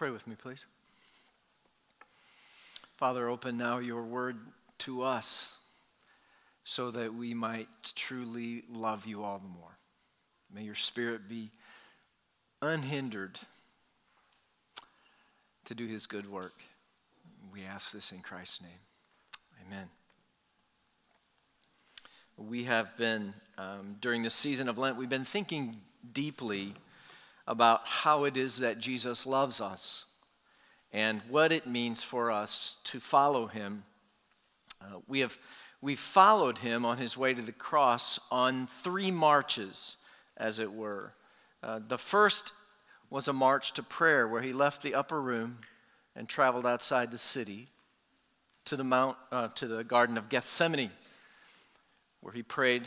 Pray with me, please. Father, open now your word to us so that we might truly love you all the more. May your spirit be unhindered to do his good work. We ask this in Christ's name. Amen. We have been, um, during the season of Lent, we've been thinking deeply about how it is that Jesus loves us and what it means for us to follow him. Uh, we have we followed him on his way to the cross on three marches, as it were. Uh, the first was a march to prayer where he left the upper room and traveled outside the city to the mount uh, to the garden of Gethsemane where he prayed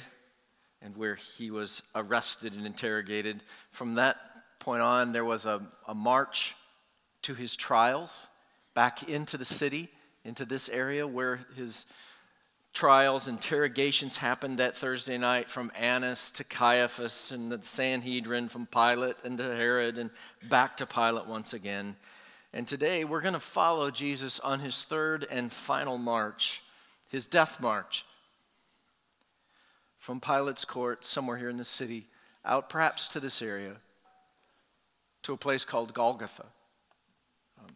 and where he was arrested and interrogated from that point on there was a, a march to his trials back into the city into this area where his trials, interrogations happened that Thursday night from Annas to Caiaphas and the Sanhedrin, from Pilate and to Herod, and back to Pilate once again. And today we're going to follow Jesus on his third and final march, his death march, from Pilate's court, somewhere here in the city, out perhaps to this area, to a place called Golgotha, um,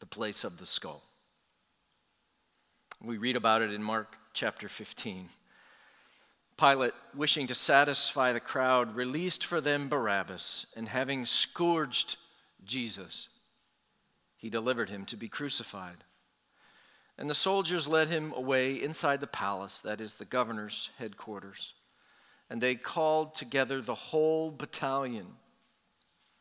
the place of the skull. We read about it in Mark chapter 15. Pilate, wishing to satisfy the crowd, released for them Barabbas, and having scourged Jesus, he delivered him to be crucified. And the soldiers led him away inside the palace, that is, the governor's headquarters. And they called together the whole battalion,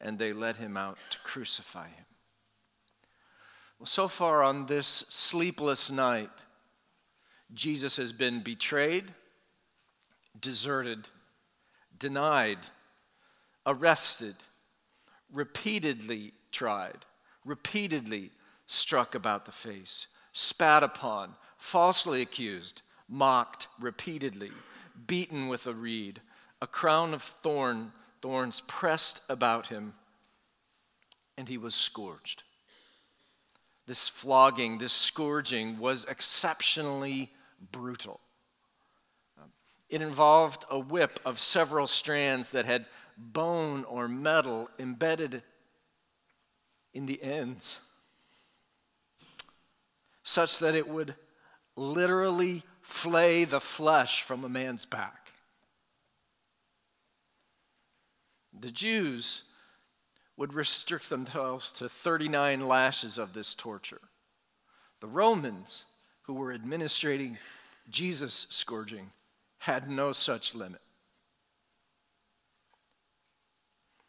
and they led him out to crucify him. Well, so far on this sleepless night, Jesus has been betrayed, deserted, denied, arrested, repeatedly tried, repeatedly struck about the face, spat upon, falsely accused, mocked repeatedly, beaten with a reed, a crown of thorn, thorns pressed about him, and he was scourged this flogging, this scourging was exceptionally brutal. It involved a whip of several strands that had bone or metal embedded in the ends, such that it would literally flay the flesh from a man's back. The Jews would restrict themselves to 39 lashes of this torture. The Romans, who were administrating Jesus' scourging, had no such limit.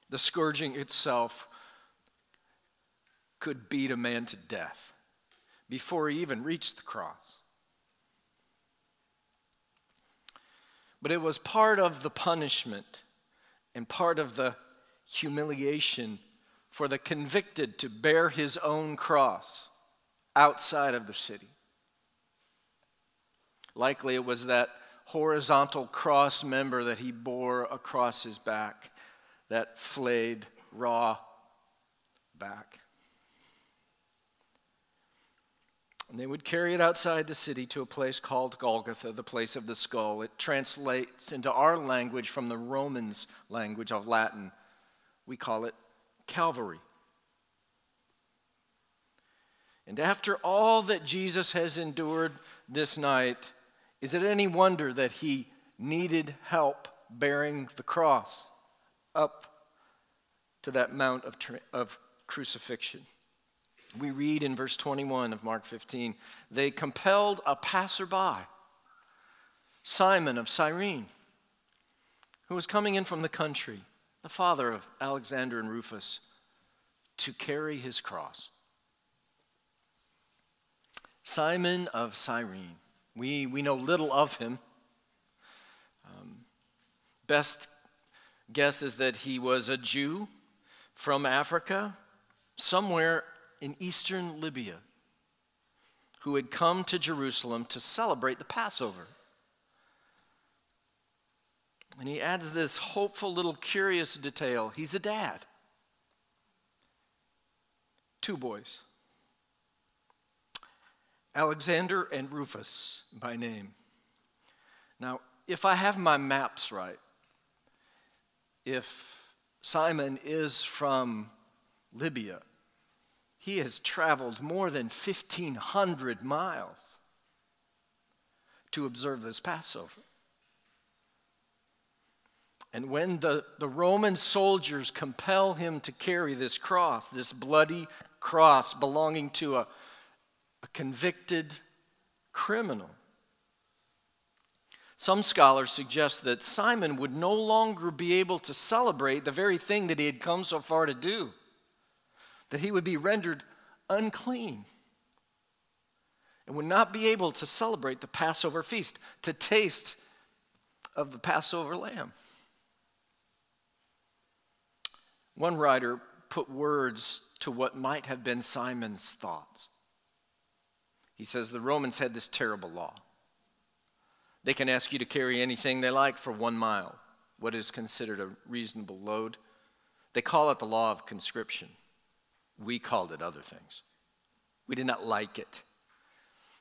The scourging itself could beat a man to death before he even reached the cross. But it was part of the punishment and part of the humiliation for the convicted to bear his own cross outside of the city. Likely it was that horizontal cross member that he bore across his back, that flayed, raw back. And they would carry it outside the city to a place called Golgotha, the place of the skull. It translates into our language from the Romans' language of Latin we call it Calvary. And after all that Jesus has endured this night, is it any wonder that he needed help bearing the cross up to that mount of, of crucifixion? We read in verse 21 of Mark 15 they compelled a passerby, Simon of Cyrene, who was coming in from the country the father of Alexander and Rufus, to carry his cross. Simon of Cyrene. We, we know little of him. Um, best guess is that he was a Jew from Africa, somewhere in eastern Libya, who had come to Jerusalem to celebrate the Passover. And he adds this hopeful little curious detail he's a dad. Two boys. Alexander and Rufus by name. Now, if I have my maps right, if Simon is from Libya, he has traveled more than 1,500 miles to observe this Passover. And when the, the Roman soldiers compel him to carry this cross, this bloody cross belonging to a, a convicted criminal, some scholars suggest that Simon would no longer be able to celebrate the very thing that he had come so far to do, that he would be rendered unclean and would not be able to celebrate the Passover feast, to taste of the Passover lamb. One writer put words to what might have been Simon's thoughts. He says the Romans had this terrible law. They can ask you to carry anything they like for one mile, what is considered a reasonable load. They call it the law of conscription. We called it other things. We did not like it.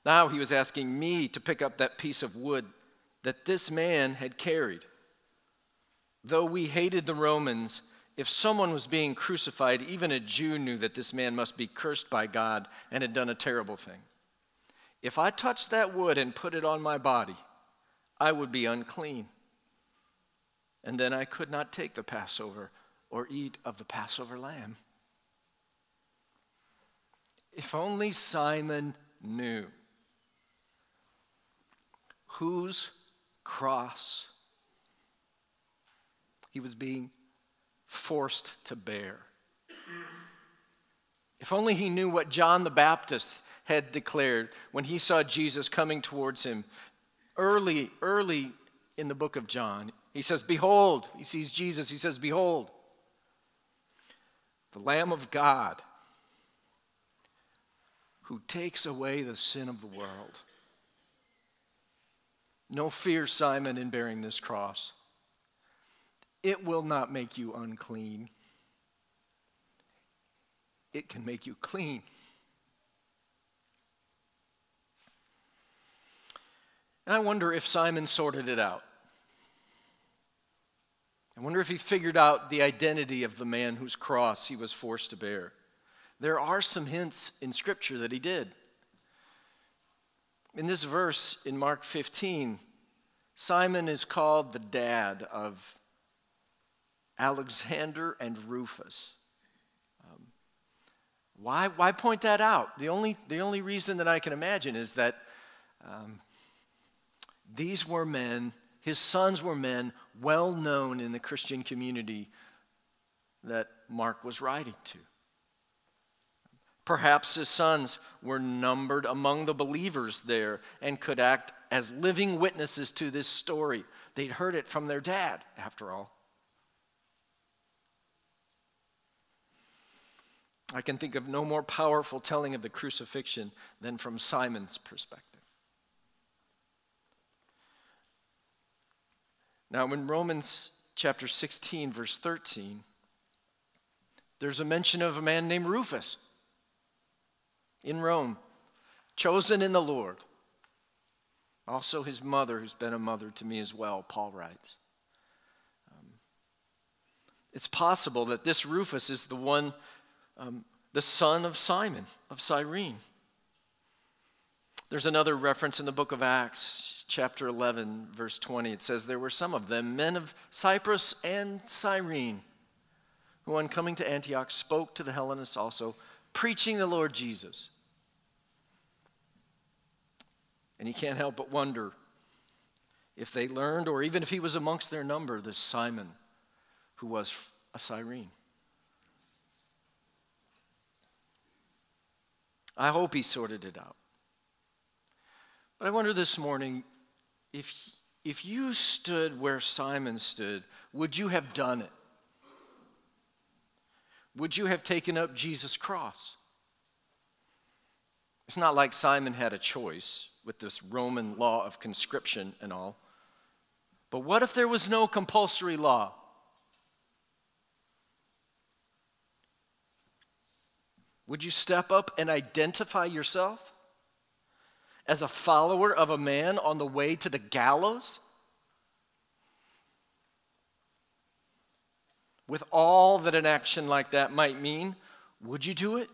Now he was asking me to pick up that piece of wood that this man had carried. Though we hated the Romans, if someone was being crucified, even a Jew knew that this man must be cursed by God and had done a terrible thing. If I touched that wood and put it on my body, I would be unclean. And then I could not take the Passover or eat of the Passover lamb. If only Simon knew whose cross he was being forced to bear. If only he knew what John the Baptist had declared when he saw Jesus coming towards him early, early in the book of John. He says, Behold, he sees Jesus, he says, Behold, the Lamb of God who takes away the sin of the world. No fear, Simon, in bearing this cross. It will not make you unclean, it can make you clean. And I wonder if Simon sorted it out. I wonder if he figured out the identity of the man whose cross he was forced to bear. There are some hints in Scripture that he did. In this verse in Mark 15, Simon is called the dad of Alexander and Rufus. Um, why, why point that out? The only, the only reason that I can imagine is that um, these were men, his sons were men well known in the Christian community that Mark was writing to. Perhaps his sons were numbered among the believers there and could act as living witnesses to this story. They'd heard it from their dad, after all. I can think of no more powerful telling of the crucifixion than from Simon's perspective. Now, in Romans chapter 16, verse 13, there's a mention of a man named Rufus in Rome, chosen in the Lord. Also, his mother, who's been a mother to me as well, Paul writes. Um, it's possible that this Rufus is the one um, the son of Simon of Cyrene. There's another reference in the book of Acts, chapter 11, verse 20. It says, There were some of them, men of Cyprus and Cyrene, who on coming to Antioch spoke to the Hellenists also, preaching the Lord Jesus. And you can't help but wonder if they learned, or even if he was amongst their number, this Simon, who was a Cyrene. I hope he sorted it out. But I wonder this morning if, if you stood where Simon stood, would you have done it? Would you have taken up Jesus' cross? It's not like Simon had a choice with this Roman law of conscription and all. But what if there was no compulsory law? Would you step up and identify yourself as a follower of a man on the way to the gallows? With all that an action like that might mean, would you do it?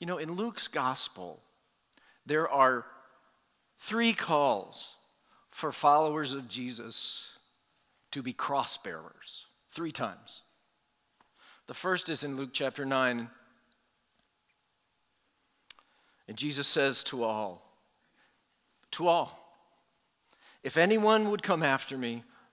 You know, in Luke's gospel, there are three calls for followers of Jesus to be cross bearers. Three times. The first is in Luke chapter 9. And Jesus says to all, to all, if anyone would come after me,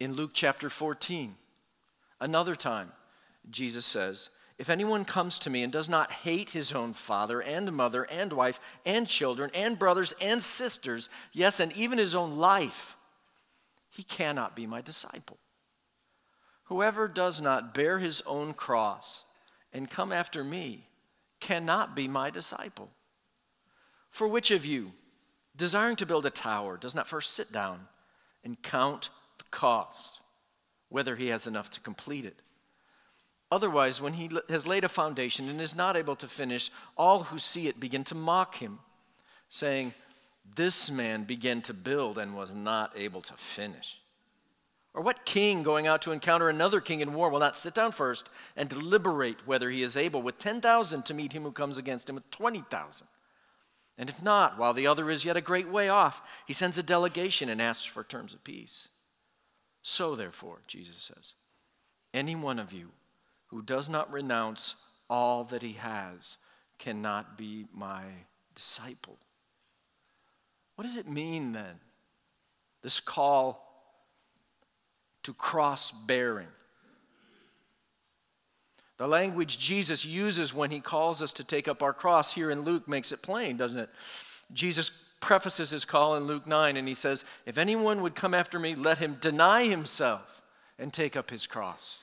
in Luke chapter 14, another time, Jesus says, If anyone comes to me and does not hate his own father and mother and wife and children and brothers and sisters, yes, and even his own life, he cannot be my disciple. Whoever does not bear his own cross and come after me cannot be my disciple. For which of you, desiring to build a tower, does not first sit down and count cost, whether he has enough to complete it? Otherwise, when he has laid a foundation and is not able to finish, all who see it begin to mock him, saying, This man began to build and was not able to finish. Or what king going out to encounter another king in war will not sit down first and deliberate whether he is able with 10,000 to meet him who comes against him with 20,000? And if not, while the other is yet a great way off, he sends a delegation and asks for terms of peace. So, therefore, Jesus says, any one of you who does not renounce all that he has cannot be my disciple. What does it mean then? This call to cross bearing. The language Jesus uses when he calls us to take up our cross here in Luke makes it plain, doesn't it? Jesus prefaces his call in Luke 9 and he says, If anyone would come after me, let him deny himself and take up his cross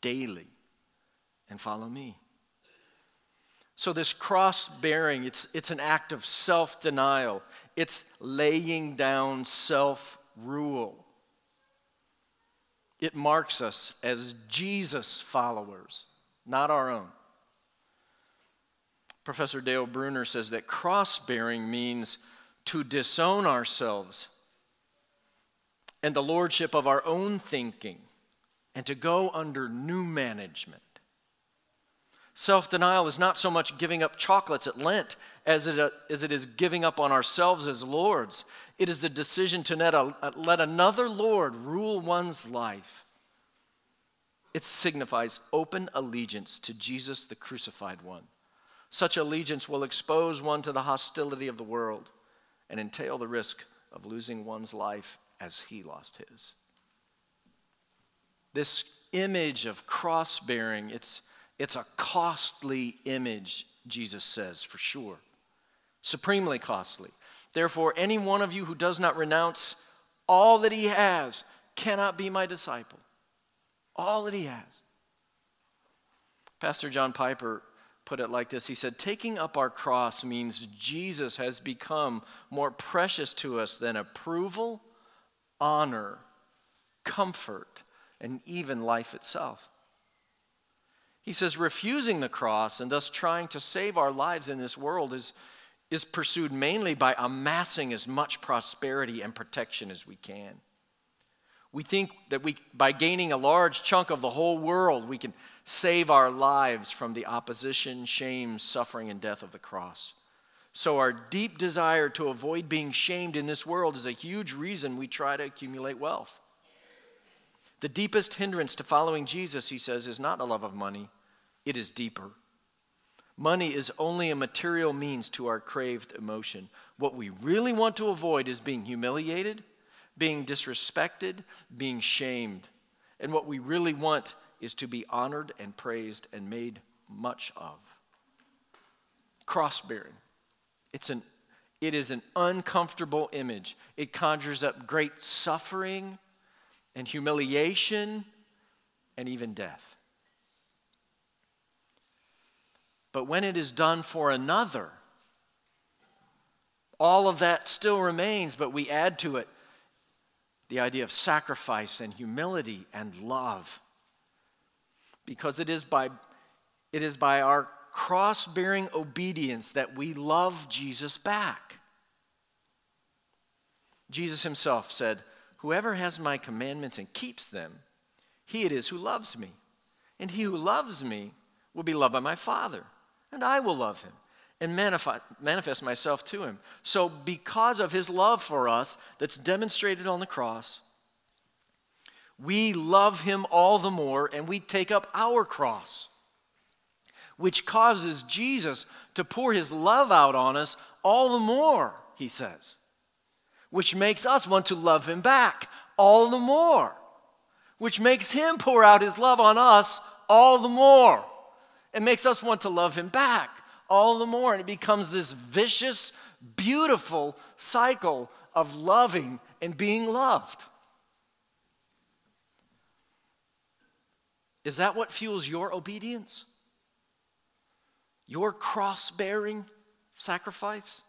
daily and follow me. So, this cross bearing, it's, it's an act of self denial, it's laying down self rule. It marks us as Jesus followers, not our own. Professor Dale Bruner says that cross bearing means to disown ourselves and the lordship of our own thinking and to go under new management. Self denial is not so much giving up chocolates at Lent as it, uh, as it is giving up on ourselves as lords. It is the decision to let, a, uh, let another Lord rule one's life. It signifies open allegiance to Jesus, the crucified one. Such allegiance will expose one to the hostility of the world and entail the risk of losing one's life as he lost his. This image of cross bearing, it's, it's a costly image, Jesus says, for sure. Supremely costly. Therefore, any one of you who does not renounce all that he has cannot be my disciple. All that he has. Pastor John Piper put it like this He said, Taking up our cross means Jesus has become more precious to us than approval, honor, comfort, and even life itself. He says, refusing the cross and thus trying to save our lives in this world is, is pursued mainly by amassing as much prosperity and protection as we can. We think that we, by gaining a large chunk of the whole world, we can save our lives from the opposition, shame, suffering, and death of the cross. So, our deep desire to avoid being shamed in this world is a huge reason we try to accumulate wealth. The deepest hindrance to following Jesus, he says, is not the love of money, it is deeper. Money is only a material means to our craved emotion. What we really want to avoid is being humiliated, being disrespected, being shamed. And what we really want is to be honored and praised and made much of. Cross bearing. It's an, it is an uncomfortable image. It conjures up great suffering and humiliation and even death. But when it is done for another, all of that still remains, but we add to it the idea of sacrifice and humility and love. Because it is by, it is by our cross bearing obedience that we love Jesus back. Jesus himself said, Whoever has my commandments and keeps them, he it is who loves me. And he who loves me will be loved by my Father, and I will love him and manifest myself to him. So, because of his love for us that's demonstrated on the cross, we love him all the more and we take up our cross, which causes Jesus to pour his love out on us all the more, he says which makes us want to love him back all the more, which makes him pour out his love on us all the more. It makes us want to love him back all the more. And it becomes this vicious, beautiful cycle of loving and being loved. Is that what fuels your obedience? Your cross bearing sacrifice?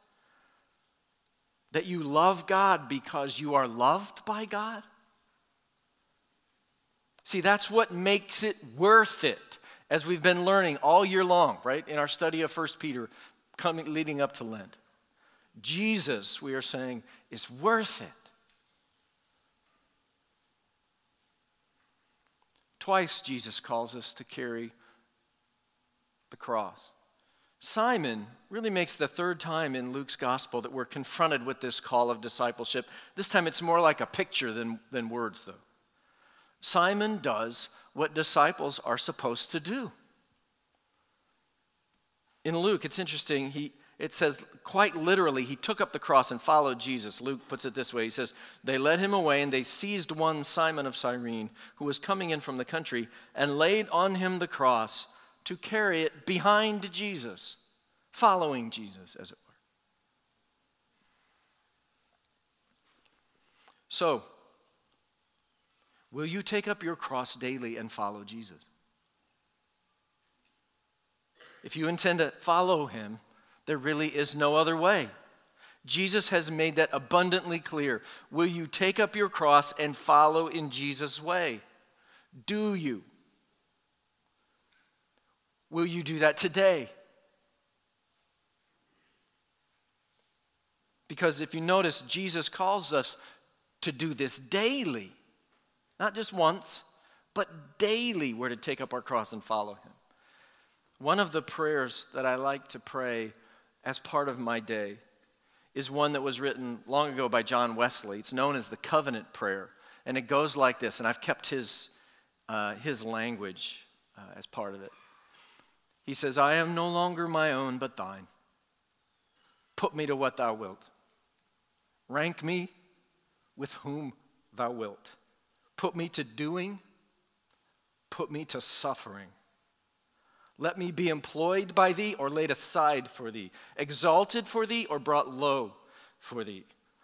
That you love God because you are loved by God? See, that's what makes it worth it, as we've been learning all year long, right, in our study of 1 Peter, coming, leading up to Lent. Jesus, we are saying, is worth it. Twice Jesus calls us to carry the cross. Simon really makes the third time in Luke's gospel that we're confronted with this call of discipleship. This time it's more like a picture than, than words, though. Simon does what disciples are supposed to do. In Luke, it's interesting, he, it says quite literally, he took up the cross and followed Jesus. Luke puts it this way He says, They led him away, and they seized one, Simon of Cyrene, who was coming in from the country, and laid on him the cross to carry it behind Jesus, following Jesus, as it were. So, will you take up your cross daily and follow Jesus? If you intend to follow him, there really is no other way. Jesus has made that abundantly clear. Will you take up your cross and follow in Jesus' way? Do you? Will you do that today? Because if you notice, Jesus calls us to do this daily, not just once, but daily. We're to take up our cross and follow Him. One of the prayers that I like to pray as part of my day is one that was written long ago by John Wesley. It's known as the Covenant Prayer. And it goes like this, and I've kept his, uh, his language uh, as part of it. He says, I am no longer my own, but thine. Put me to what thou wilt. Rank me with whom thou wilt. Put me to doing, put me to suffering. Let me be employed by thee or laid aside for thee, exalted for thee or brought low for thee.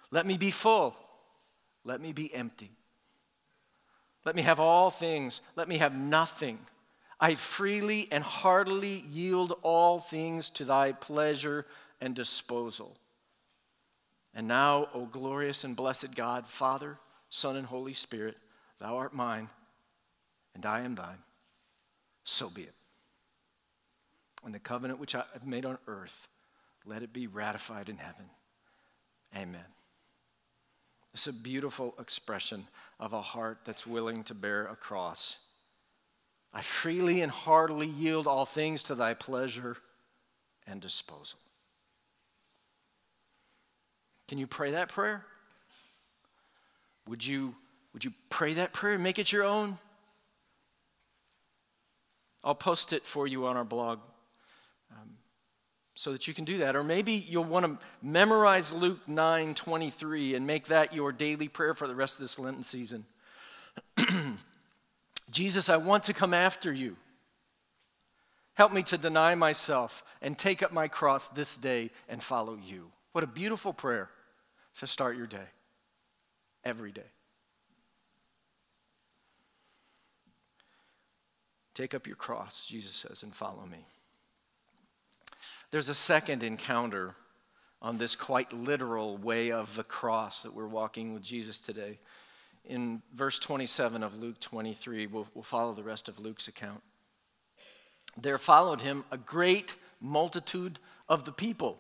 Let me be full, let me be empty. Let me have all things, let me have nothing. I freely and heartily yield all things to thy pleasure and disposal. And now, O glorious and blessed God, Father, Son, and Holy Spirit, thou art mine, and I am thine. So be it. And the covenant which I have made on earth, let it be ratified in heaven. Amen. It's a beautiful expression of a heart that's willing to bear a cross. I freely and heartily yield all things to thy pleasure and disposal. Can you pray that prayer? Would you, would you pray that prayer and make it your own? I'll post it for you on our blog so that you can do that. Or maybe you'll want to memorize Luke 9 23 and make that your daily prayer for the rest of this Lenten season. Jesus, I want to come after you. Help me to deny myself and take up my cross this day and follow you. What a beautiful prayer to start your day, every day. Take up your cross, Jesus says, and follow me. There's a second encounter on this quite literal way of the cross that we're walking with Jesus today. In verse 27 of Luke 23, we'll, we'll follow the rest of Luke's account. There followed him a great multitude of the people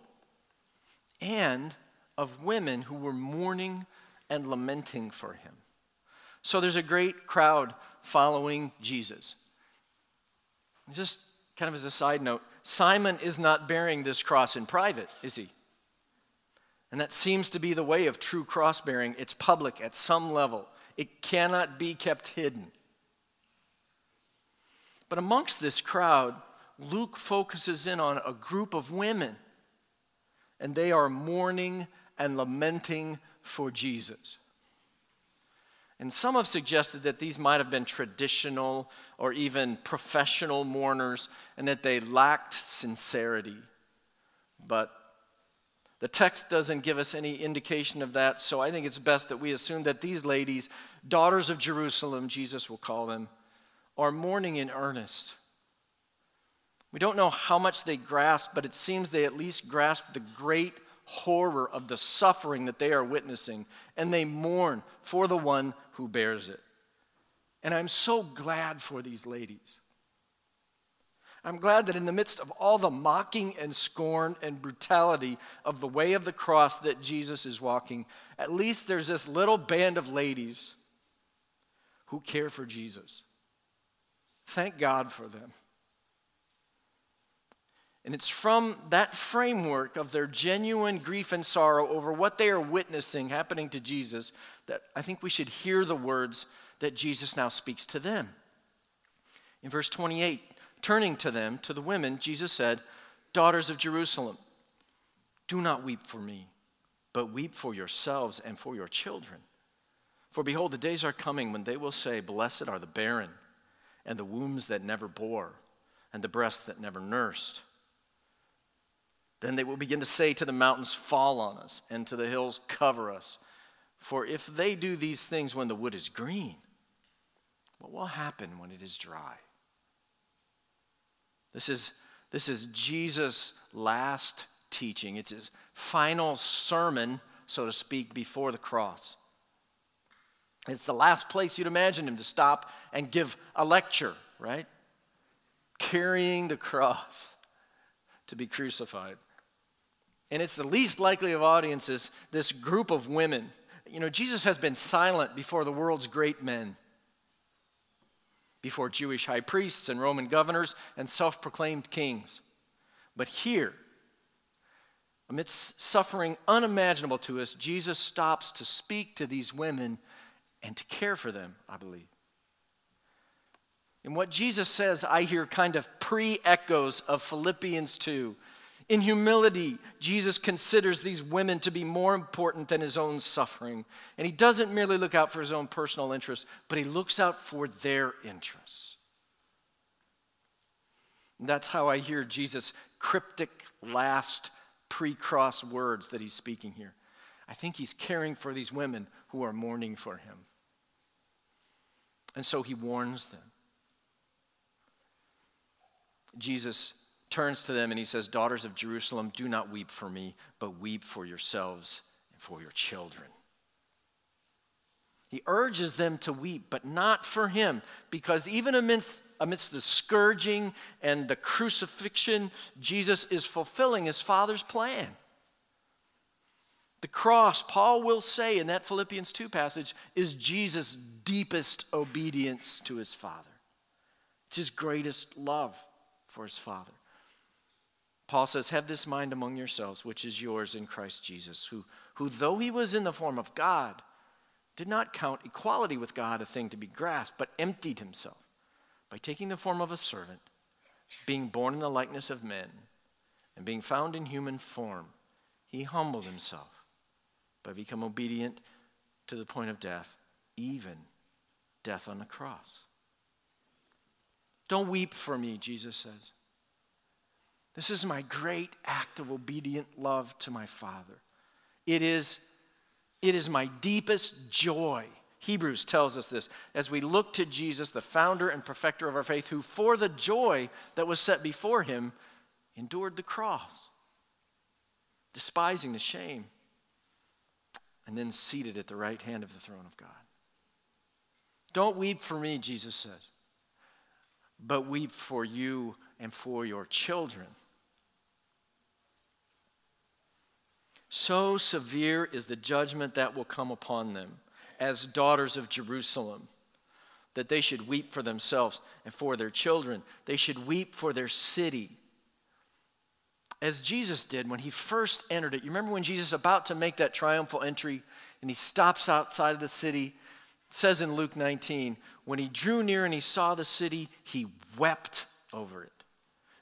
and of women who were mourning and lamenting for him. So there's a great crowd following Jesus. Just kind of as a side note, Simon is not bearing this cross in private, is he? And that seems to be the way of true cross bearing. It's public at some level, it cannot be kept hidden. But amongst this crowd, Luke focuses in on a group of women, and they are mourning and lamenting for Jesus. And some have suggested that these might have been traditional or even professional mourners and that they lacked sincerity. But the text doesn't give us any indication of that, so I think it's best that we assume that these ladies, daughters of Jerusalem, Jesus will call them, are mourning in earnest. We don't know how much they grasp, but it seems they at least grasp the great horror of the suffering that they are witnessing, and they mourn for the one who bears it. And I'm so glad for these ladies. I'm glad that in the midst of all the mocking and scorn and brutality of the way of the cross that Jesus is walking, at least there's this little band of ladies who care for Jesus. Thank God for them. And it's from that framework of their genuine grief and sorrow over what they are witnessing happening to Jesus that I think we should hear the words that Jesus now speaks to them. In verse 28, turning to them, to the women, Jesus said, Daughters of Jerusalem, do not weep for me, but weep for yourselves and for your children. For behold, the days are coming when they will say, Blessed are the barren, and the wombs that never bore, and the breasts that never nursed. Then they will begin to say to the mountains, Fall on us, and to the hills, Cover us. For if they do these things when the wood is green, what will happen when it is dry? This is, this is Jesus' last teaching. It's his final sermon, so to speak, before the cross. It's the last place you'd imagine him to stop and give a lecture, right? Carrying the cross to be crucified. And it's the least likely of audiences, this group of women. You know, Jesus has been silent before the world's great men, before Jewish high priests and Roman governors and self proclaimed kings. But here, amidst suffering unimaginable to us, Jesus stops to speak to these women and to care for them, I believe. And what Jesus says, I hear kind of pre echoes of Philippians 2 in humility, Jesus considers these women to be more important than his own suffering. And he doesn't merely look out for his own personal interests, but he looks out for their interests. And that's how I hear Jesus' cryptic last pre cross words that he's speaking here. I think he's caring for these women who are mourning for him. And so he warns them. Jesus turns to them and he says, Daughters of Jerusalem, do not weep for me, but weep for yourselves and for your children. He urges them to weep, but not for him, because even amidst, amidst the scourging and the crucifixion, Jesus is fulfilling his Father's plan. The cross, Paul will say in that Philippians 2 passage, is Jesus' deepest obedience to his Father. It's his greatest love for his Father. Paul says, Have this mind among yourselves, which is yours in Christ Jesus, who, who, though he was in the form of God, did not count equality with God a thing to be grasped, but emptied himself by taking the form of a servant, being born in the likeness of men, and being found in human form, he humbled himself by becoming obedient to the point of death, even death on the cross. Don't weep for me, Jesus says. This is my great act of obedient love to my Father. It is, it is my deepest joy. Hebrews tells us this as we look to Jesus, the founder and perfecter of our faith, who for the joy that was set before him endured the cross, despising the shame, and then seated at the right hand of the throne of God. Don't weep for me, Jesus says, but weep for you and for your children. So severe is the judgment that will come upon them as daughters of Jerusalem that they should weep for themselves and for their children. They should weep for their city. As Jesus did when he first entered it. You remember when Jesus about to make that triumphal entry and he stops outside of the city? It says in Luke 19, when he drew near and he saw the city, he wept over it,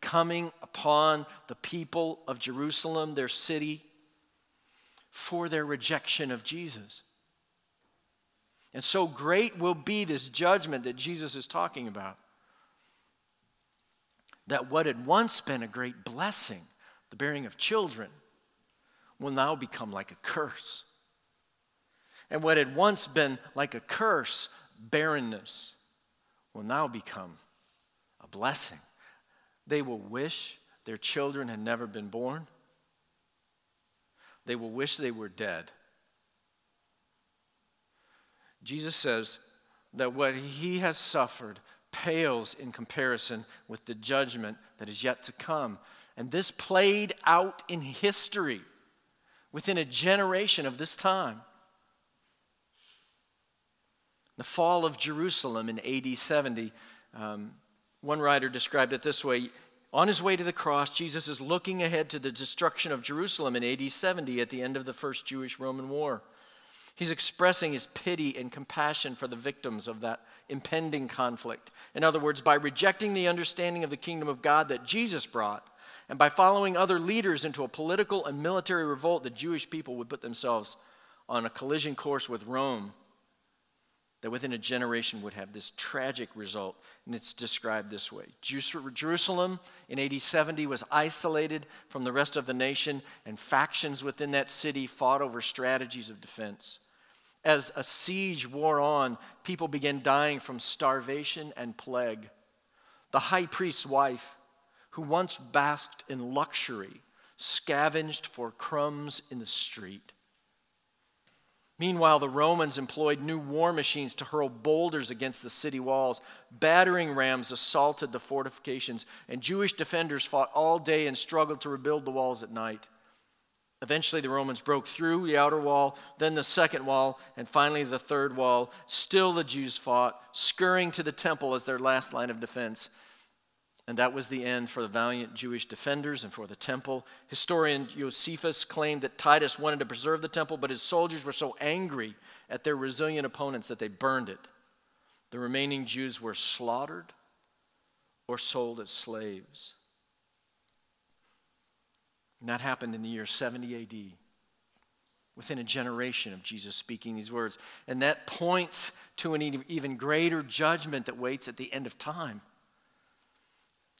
coming upon the people of Jerusalem, their city for their rejection of Jesus. And so great will be this judgment that Jesus is talking about. That what had once been a great blessing, the bearing of children, will now become like a curse. And what had once been like a curse, barrenness, will now become a blessing. They will wish their children had never been born they will wish they were dead. Jesus says that what he has suffered pales in comparison with the judgment that is yet to come. And this played out in history within a generation of this time. The fall of Jerusalem in AD 70, um, one writer described it this way on his way to the cross, Jesus is looking ahead to the destruction of Jerusalem in AD 70 at the end of the First Jewish Roman War. He's expressing his pity and compassion for the victims of that impending conflict. In other words, by rejecting the understanding of the kingdom of God that Jesus brought, and by following other leaders into a political and military revolt, the Jewish people would put themselves on a collision course with Rome that within a generation would have this tragic result. And it's described this way Jerusalem in AD 70 was isolated from the rest of the nation, and factions within that city fought over strategies of defense. As a siege wore on, people began dying from starvation and plague. The high priest's wife, who once basked in luxury, scavenged for crumbs in the street. Meanwhile, the Romans employed new war machines to hurl boulders against the city walls. Battering rams assaulted the fortifications, and Jewish defenders fought all day and struggled to rebuild the walls at night. Eventually, the Romans broke through the outer wall, then the second wall, and finally the third wall. Still, the Jews fought, scurrying to the temple as their last line of defense. And that was the end for the valiant Jewish defenders and for the temple. Historian Josephus claimed that Titus wanted to preserve the temple, but his soldiers were so angry at their resilient opponents that they burned it. The remaining Jews were slaughtered or sold as slaves. And that happened in the year 70 AD, within a generation of Jesus speaking these words. And that points to an even greater judgment that waits at the end of time.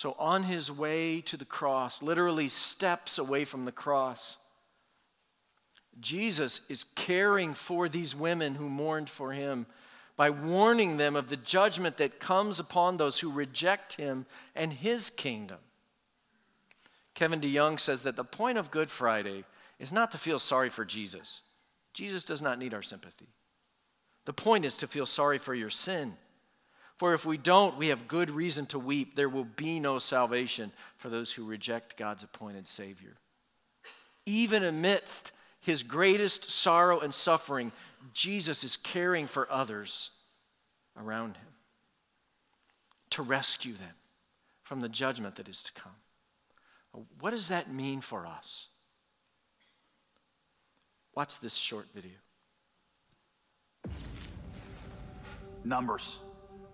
So, on his way to the cross, literally steps away from the cross, Jesus is caring for these women who mourned for him by warning them of the judgment that comes upon those who reject him and his kingdom. Kevin DeYoung says that the point of Good Friday is not to feel sorry for Jesus. Jesus does not need our sympathy. The point is to feel sorry for your sin. For if we don't, we have good reason to weep. There will be no salvation for those who reject God's appointed Savior. Even amidst his greatest sorrow and suffering, Jesus is caring for others around him to rescue them from the judgment that is to come. What does that mean for us? Watch this short video. Numbers.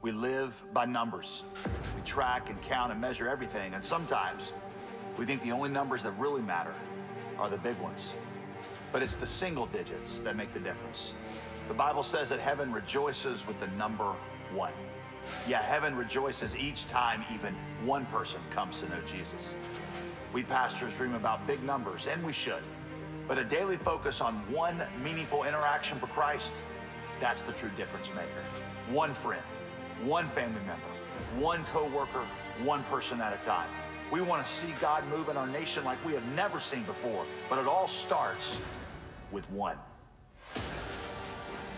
We live by numbers. We track and count and measure everything, and sometimes we think the only numbers that really matter are the big ones. But it's the single digits that make the difference. The Bible says that heaven rejoices with the number one. Yeah, heaven rejoices each time even one person comes to know Jesus. We pastors dream about big numbers, and we should. But a daily focus on one meaningful interaction for Christ, that's the true difference maker. One friend, one family member, one coworker, one person at a time. We want to see God move in our nation like we have never seen before, but it all starts with one.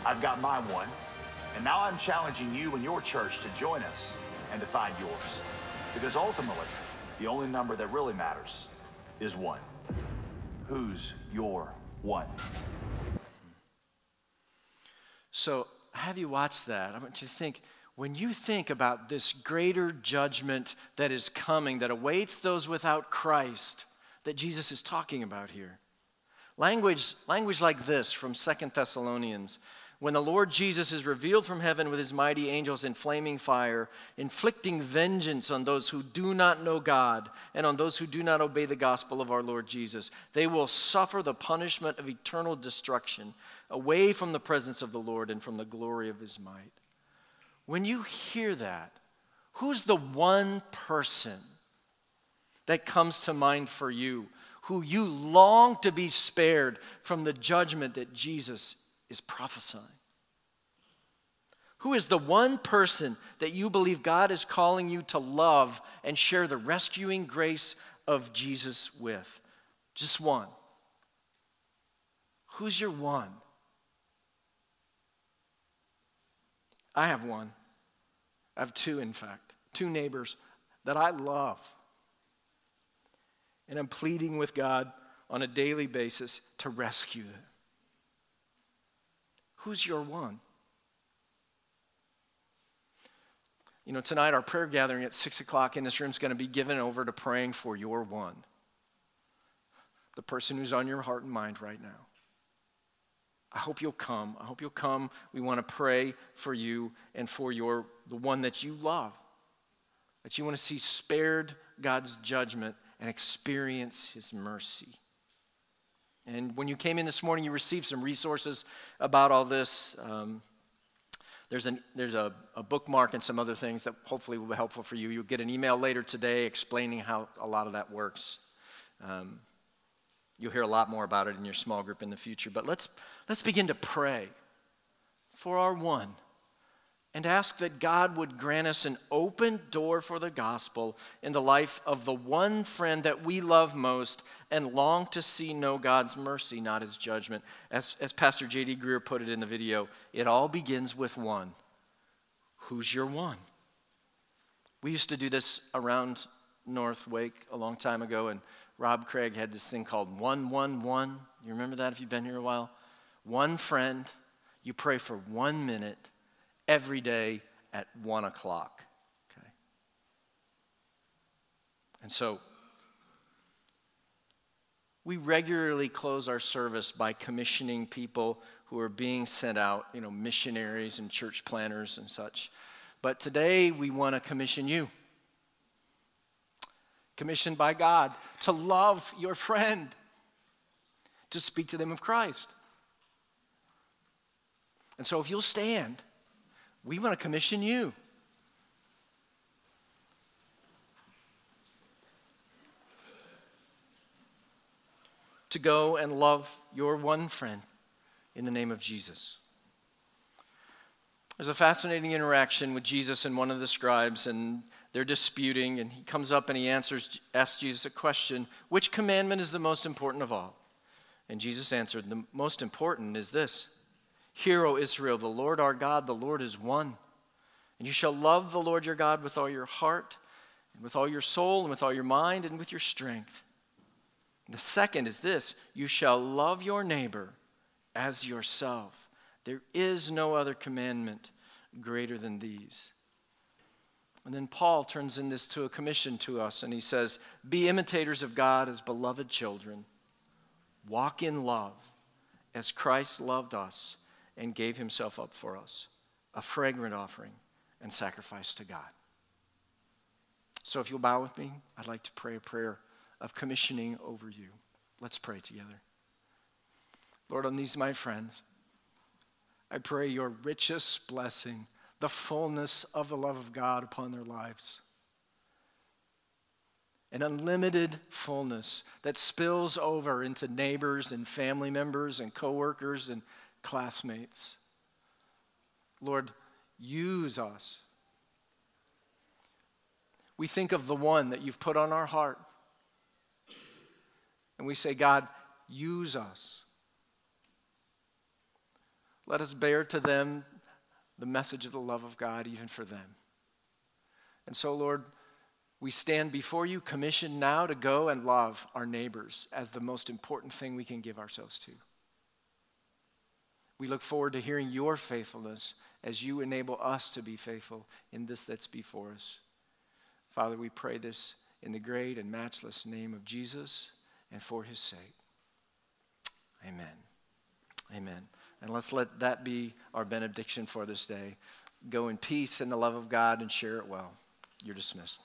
I've got my one, and now I'm challenging you and your church to join us and to find yours. Because ultimately, the only number that really matters is one. Who's your one? So, have you watched that? I want you to think when you think about this greater judgment that is coming, that awaits those without Christ, that Jesus is talking about here. Language, language like this from Second Thessalonians when the Lord Jesus is revealed from heaven with his mighty angels in flaming fire, inflicting vengeance on those who do not know God and on those who do not obey the gospel of our Lord Jesus. They will suffer the punishment of eternal destruction away from the presence of the Lord and from the glory of his might. When you hear that, who's the one person that comes to mind for you who you long to be spared from the judgment that Jesus is prophesying. Who is the one person that you believe God is calling you to love and share the rescuing grace of Jesus with? Just one. Who's your one? I have one. I have two, in fact, two neighbors that I love. And I'm pleading with God on a daily basis to rescue them. Who's your one? You know, tonight our prayer gathering at 6 o'clock in this room is going to be given over to praying for your one, the person who's on your heart and mind right now. I hope you'll come. I hope you'll come. We want to pray for you and for your the one that you love. That you want to see spared God's judgment and experience his mercy. And when you came in this morning, you received some resources about all this. Um, there's, an, there's a, a, bookmark and some other things that hopefully will be helpful for you. You'll get an email later today explaining how a lot of that works. Um, you'll hear a lot more about it in your small group in the future. But let's, let's begin to pray for our one and ask that God would grant us an open door for the gospel in the life of the one friend that we love most and long to see know God's mercy, not his judgment. As, as Pastor J.D. Greear put it in the video, it all begins with one. Who's your one? We used to do this around North Wake a long time ago, and Rob Craig had this thing called 111. You remember that if you've been here a while? One friend, you pray for one minute every day at one o'clock. Okay? And so we regularly close our service by commissioning people who are being sent out, you know, missionaries and church planners and such. But today we want to commission you, commissioned by God, to love your friend, to speak to them of Christ. And so if you'll stand, we want to commission you. To go and love your one friend in the name of Jesus. There's a fascinating interaction with Jesus and one of the scribes, and they're disputing, and he comes up and he answers, asks Jesus a question Which commandment is the most important of all? And Jesus answered, The most important is this Hear, O Israel, the Lord our God, the Lord is one. And you shall love the Lord your God with all your heart, and with all your soul, and with all your mind, and with your strength. The second is this you shall love your neighbor as yourself. There is no other commandment greater than these. And then Paul turns in this to a commission to us, and he says, Be imitators of God as beloved children. Walk in love as Christ loved us and gave himself up for us, a fragrant offering and sacrifice to God. So if you'll bow with me, I'd like to pray a prayer of commissioning over you. Let's pray together. Lord, on these my friends, I pray your richest blessing the fullness of the love of God upon their lives. An unlimited fullness that spills over into neighbors and family members and coworkers and classmates. Lord, use us. We think of the one that you've put on our heart. And we say, God, use us. Let us bear to them the message of the love of God, even for them. And so, Lord, we stand before you, commissioned now to go and love our neighbors as the most important thing we can give ourselves to. We look forward to hearing your faithfulness as you enable us to be faithful in this that's before us. Father, we pray this in the great and matchless name of Jesus and for his sake. Amen. Amen. And let's let that be our benediction for this day. Go in peace and the love of God and share it well. You're dismissed.